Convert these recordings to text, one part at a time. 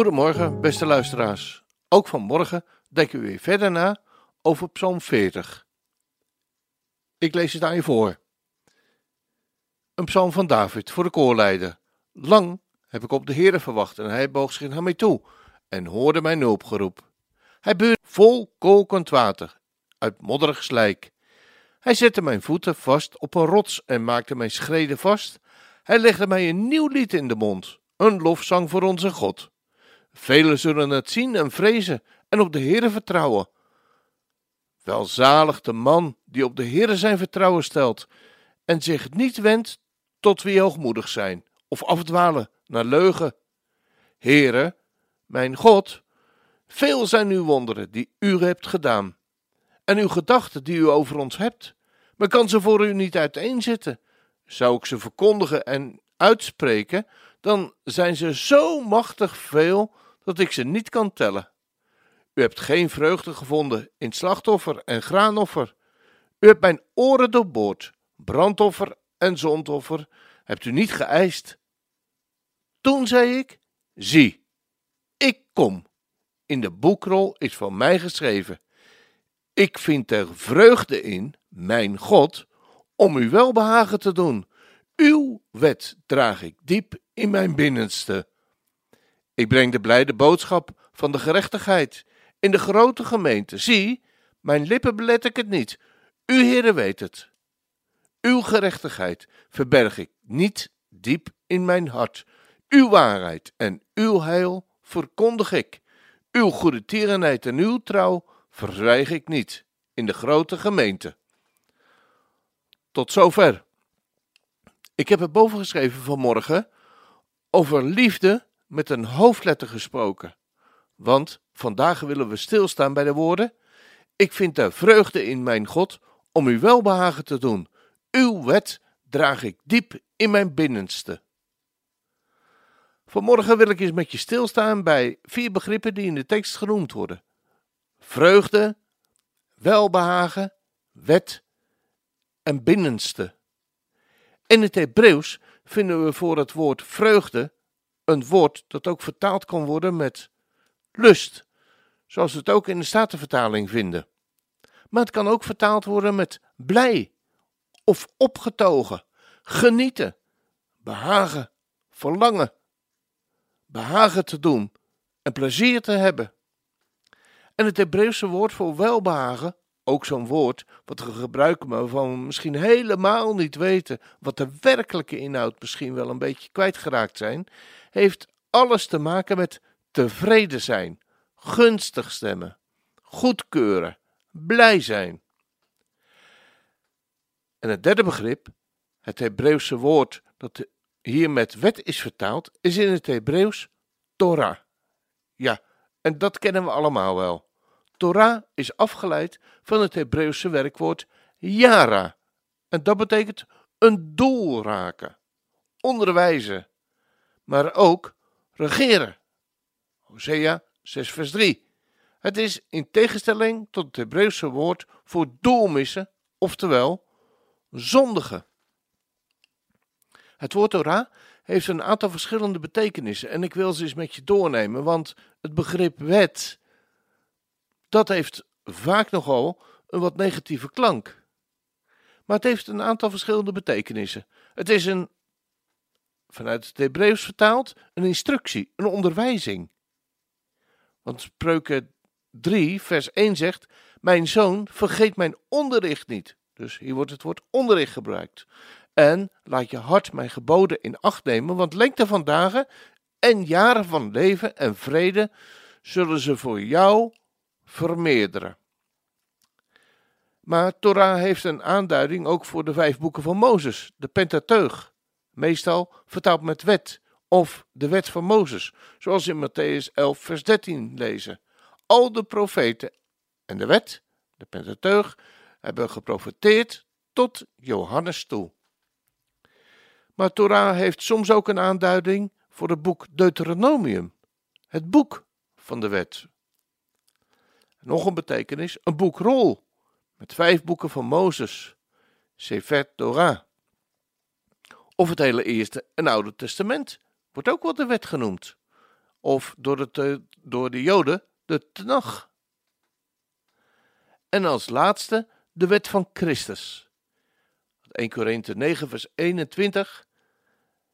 Goedemorgen, beste luisteraars. Ook vanmorgen denken we weer verder na over Psalm 40. Ik lees het aan je voor. Een psalm van David voor de koorleider. Lang heb ik op de Heere verwacht en hij boog zich naar mij toe en hoorde mijn hulpgeroep. Hij beurde vol kokend water uit modderig slijk. Hij zette mijn voeten vast op een rots en maakte mijn schreden vast. Hij legde mij een nieuw lied in de mond, een lofzang voor onze God. Velen zullen het zien en vrezen en op de Heere vertrouwen. Welzalig de man die op de Heere zijn vertrouwen stelt en zich niet wendt tot wie hoogmoedig zijn of afdwalen naar leugen. Heere, mijn God, veel zijn uw wonderen die u hebt gedaan en uw gedachten die u over ons hebt. Men kan ze voor u niet uiteenzetten. Zou ik ze verkondigen en uitspreken, dan zijn ze zo machtig veel dat ik ze niet kan tellen. U hebt geen vreugde gevonden in slachtoffer en graanoffer. U hebt mijn oren doorboord, brandoffer en zondoffer hebt u niet geëist. Toen zei ik: Zie, ik kom. In de boekrol is van mij geschreven. Ik vind er vreugde in, mijn God, om u welbehagen te doen. Uw wet draag ik diep in mijn binnenste. Ik breng de blijde boodschap van de gerechtigheid in de grote gemeente. Zie, mijn lippen belet ik het niet. U, Heere, weet het. Uw gerechtigheid verberg ik niet diep in mijn hart. Uw waarheid en uw heil verkondig ik. Uw goede tierenheid en uw trouw verzwijg ik niet in de grote gemeente. Tot zover. Ik heb het boven geschreven vanmorgen over liefde met een hoofdletter gesproken. Want vandaag willen we stilstaan bij de woorden: Ik vind er vreugde in mijn God om u welbehagen te doen. Uw wet draag ik diep in mijn binnenste. Vanmorgen wil ik eens met je stilstaan bij vier begrippen die in de tekst genoemd worden: vreugde, welbehagen, wet en binnenste. In het Hebreeuws vinden we voor het woord vreugde een woord dat ook vertaald kan worden met lust, zoals we het ook in de Statenvertaling vinden. Maar het kan ook vertaald worden met blij of opgetogen, genieten, behagen, verlangen, behagen te doen en plezier te hebben. En het Hebreeuwse woord voor welbehagen, ook zo'n woord wat we gebruiken, maar waarvan we misschien helemaal niet weten wat de werkelijke inhoud misschien wel een beetje kwijtgeraakt zijn, heeft alles te maken met tevreden zijn, gunstig stemmen, goedkeuren, blij zijn. En het derde begrip, het Hebreeuwse woord dat hier met wet is vertaald, is in het Hebreeuws Torah. Ja, en dat kennen we allemaal wel. Torah is afgeleid van het Hebreeuwse werkwoord yara. En dat betekent een doel raken, onderwijzen, maar ook regeren. Hosea 6 vers 3. Het is in tegenstelling tot het Hebreeuwse woord voor doelmissen, oftewel zondigen. Het woord Torah heeft een aantal verschillende betekenissen en ik wil ze eens met je doornemen, want het begrip wet, dat heeft vaak nogal een wat negatieve klank. Maar het heeft een aantal verschillende betekenissen. Het is een, vanuit het Hebreeuws vertaald, een instructie, een onderwijzing. Want Spreuken 3, vers 1 zegt: Mijn zoon, vergeet mijn onderricht niet. Dus hier wordt het woord onderricht gebruikt. En laat je hart mijn geboden in acht nemen, want lengte van dagen en jaren van leven en vrede zullen ze voor jou vermeerderen. Maar Torah heeft een aanduiding ook voor de vijf boeken van Mozes, de Pentateuch. Meestal vertaald met wet of de wet van Mozes, zoals in Matthäus 11, vers 13 lezen. Al de profeten en de wet, de Pentateuch, hebben geprofeteerd tot Johannes toe. Maar Torah heeft soms ook een aanduiding voor het boek Deuteronomium, het boek van de wet. Nog een betekenis, een boekrol met vijf boeken van Mozes, Sefer Torah. Of het hele Eerste en Oude Testament wordt ook wel de wet genoemd. Of door, eh, door de Joden de Tenach. En als laatste de wet van Christus. 1 Korinthe 9 vers 21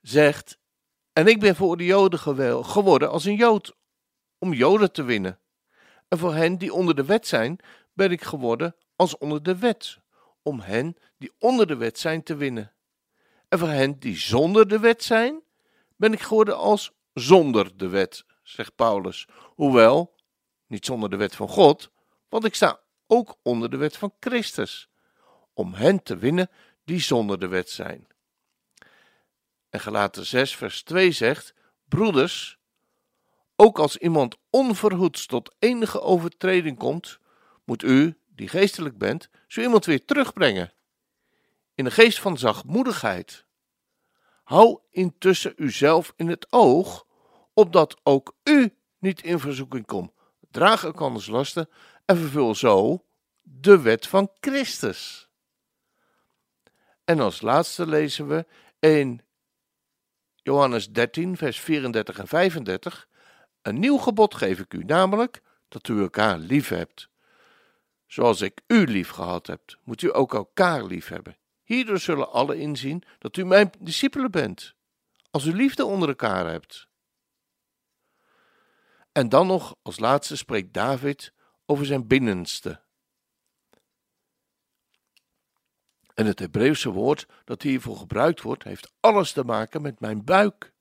zegt, en ik ben voor de Joden geworden als een Jood, om Joden te winnen. En voor hen die onder de wet zijn, ben ik geworden als onder de wet, om hen die onder de wet zijn te winnen. En voor hen die zonder de wet zijn, ben ik geworden als zonder de wet, zegt Paulus. Hoewel, niet zonder de wet van God, want ik sta ook onder de wet van Christus, om hen te winnen die zonder de wet zijn. En gelaten 6 vers 2 zegt, broeders, ook als iemand onverhoeds tot enige overtreding komt, moet u, die geestelijk bent, zo iemand weer terugbrengen. In een geest van zachtmoedigheid. Hou intussen uzelf in het oog, opdat ook u niet in verzoeking komt. Draag elkanders lasten en vervul zo de wet van Christus. En als laatste lezen we in Johannes 13, vers 34 en 35. Een nieuw gebod geef ik u, namelijk dat u elkaar lief hebt. Zoals ik u lief gehad heb, moet u ook elkaar lief hebben. Hierdoor zullen alle inzien dat u mijn discipelen bent, als u liefde onder elkaar hebt. En dan nog als laatste spreekt David over zijn binnenste. En het Hebreeuwse woord dat hiervoor gebruikt wordt, heeft alles te maken met mijn buik.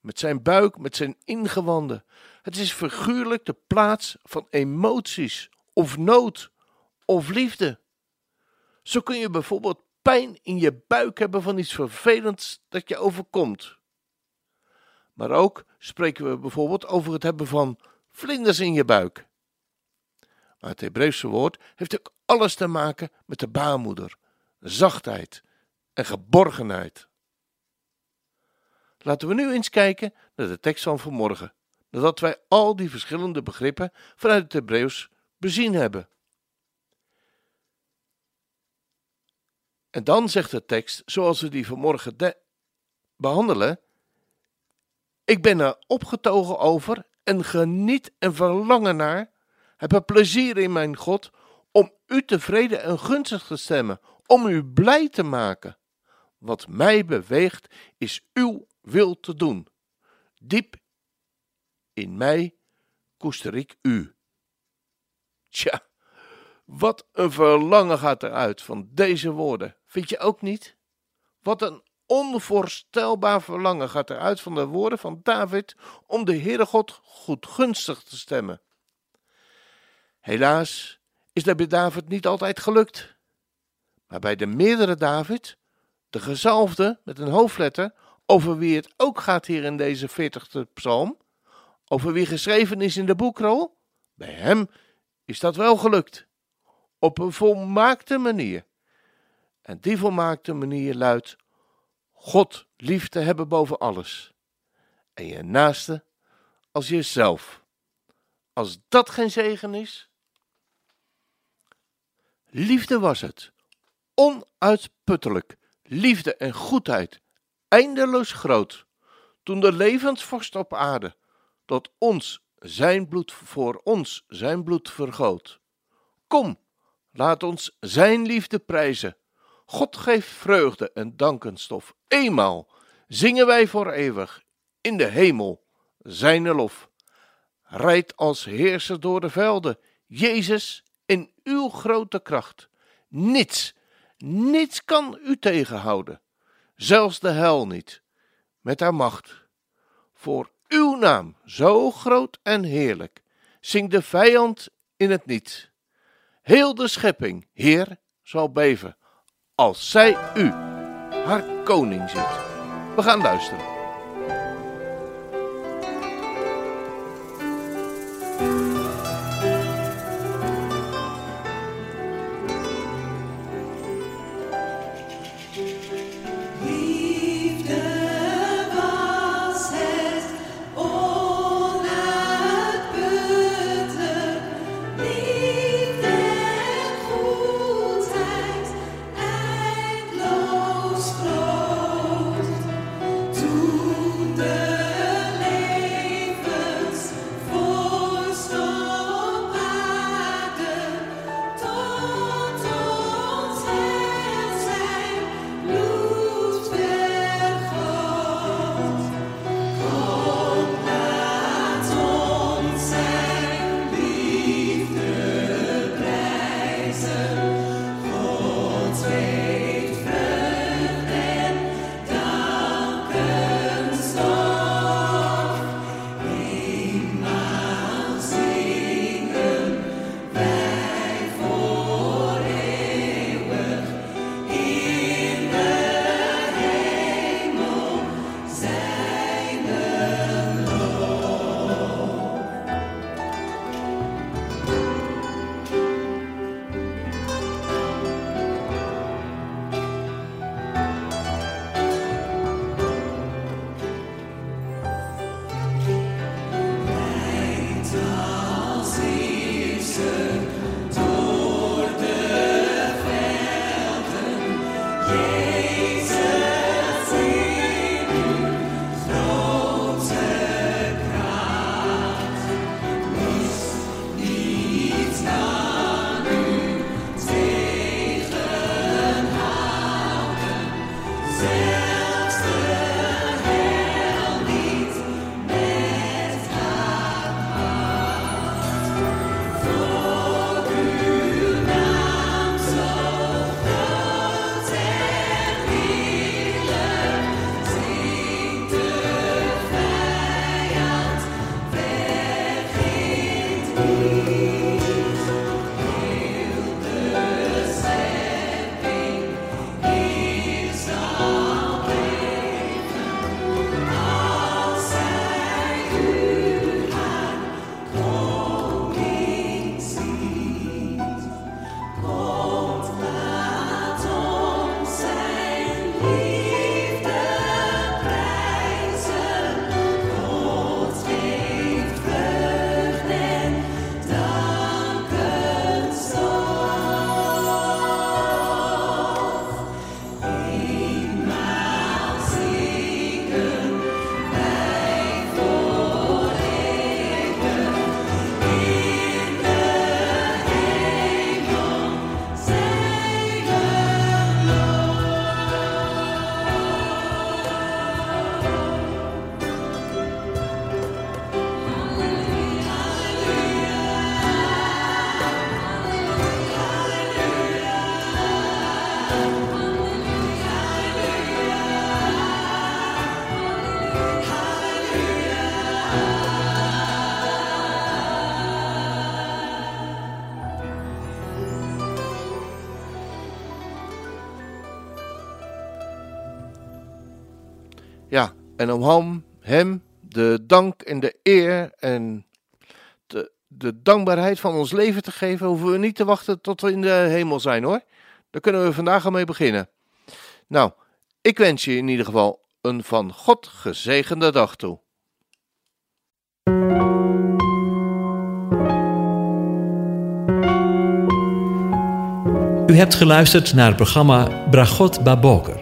Met zijn buik, met zijn ingewanden. Het is figuurlijk de plaats van emoties, of nood, of liefde. Zo kun je bijvoorbeeld pijn in je buik hebben van iets vervelends dat je overkomt. Maar ook spreken we bijvoorbeeld over het hebben van vlinders in je buik. Maar het Hebreeuwse woord heeft ook alles te maken met de baarmoeder, zachtheid en geborgenheid. Laten we nu eens kijken naar de tekst van vanmorgen, nadat wij al die verschillende begrippen vanuit het Hebreeuws bezien hebben. En dan zegt de tekst, zoals we die vanmorgen behandelen: Ik ben er opgetogen over en geniet en verlangen naar, heb er plezier in mijn God, om u tevreden en gunstig te stemmen, om u blij te maken. Wat mij beweegt, is uw wil te doen. Diep in mij koester ik u. Tja, wat een verlangen gaat eruit van deze woorden. Vind je ook niet? Wat een onvoorstelbaar verlangen gaat eruit van de woorden van David om de Heere God goedgunstig te stemmen. Helaas is dat bij David niet altijd gelukt. Maar bij de meerdere David, de gezalfde met een hoofdletter, over wie het ook gaat hier in deze 40e psalm, over wie geschreven is in de boekrol, bij hem is dat wel gelukt. Op een volmaakte manier. En die volmaakte manier luidt: God lief te hebben boven alles. En je naaste als jezelf. Als dat geen zegen is. Liefde was het. Onuitputtelijk. Liefde en goedheid. Eindeloos groot. Toen de levensvorst op aarde. Tot ons zijn bloed voor ons zijn bloed vergoot. Kom, laat ons zijn liefde prijzen God geeft vreugde en dankenstof. Eenmaal zingen wij voor eeuwig in de hemel zijn lof. Rijd als heerser door de velden, Jezus, in uw grote kracht. Niets, niets kan u tegenhouden, zelfs de hel niet, met haar macht. Voor uw naam, zo groot en heerlijk, zingt de vijand in het niet. Heel de schepping, Heer, zal beven als zij u, haar koning, ziet. We gaan luisteren. In het Ja, en om hem, hem de dank en de eer en de, de dankbaarheid van ons leven te geven, hoeven we niet te wachten tot we in de hemel zijn hoor. Daar kunnen we vandaag al mee beginnen. Nou, ik wens je in ieder geval een van God gezegende dag toe. U hebt geluisterd naar het programma Bragot Baboker.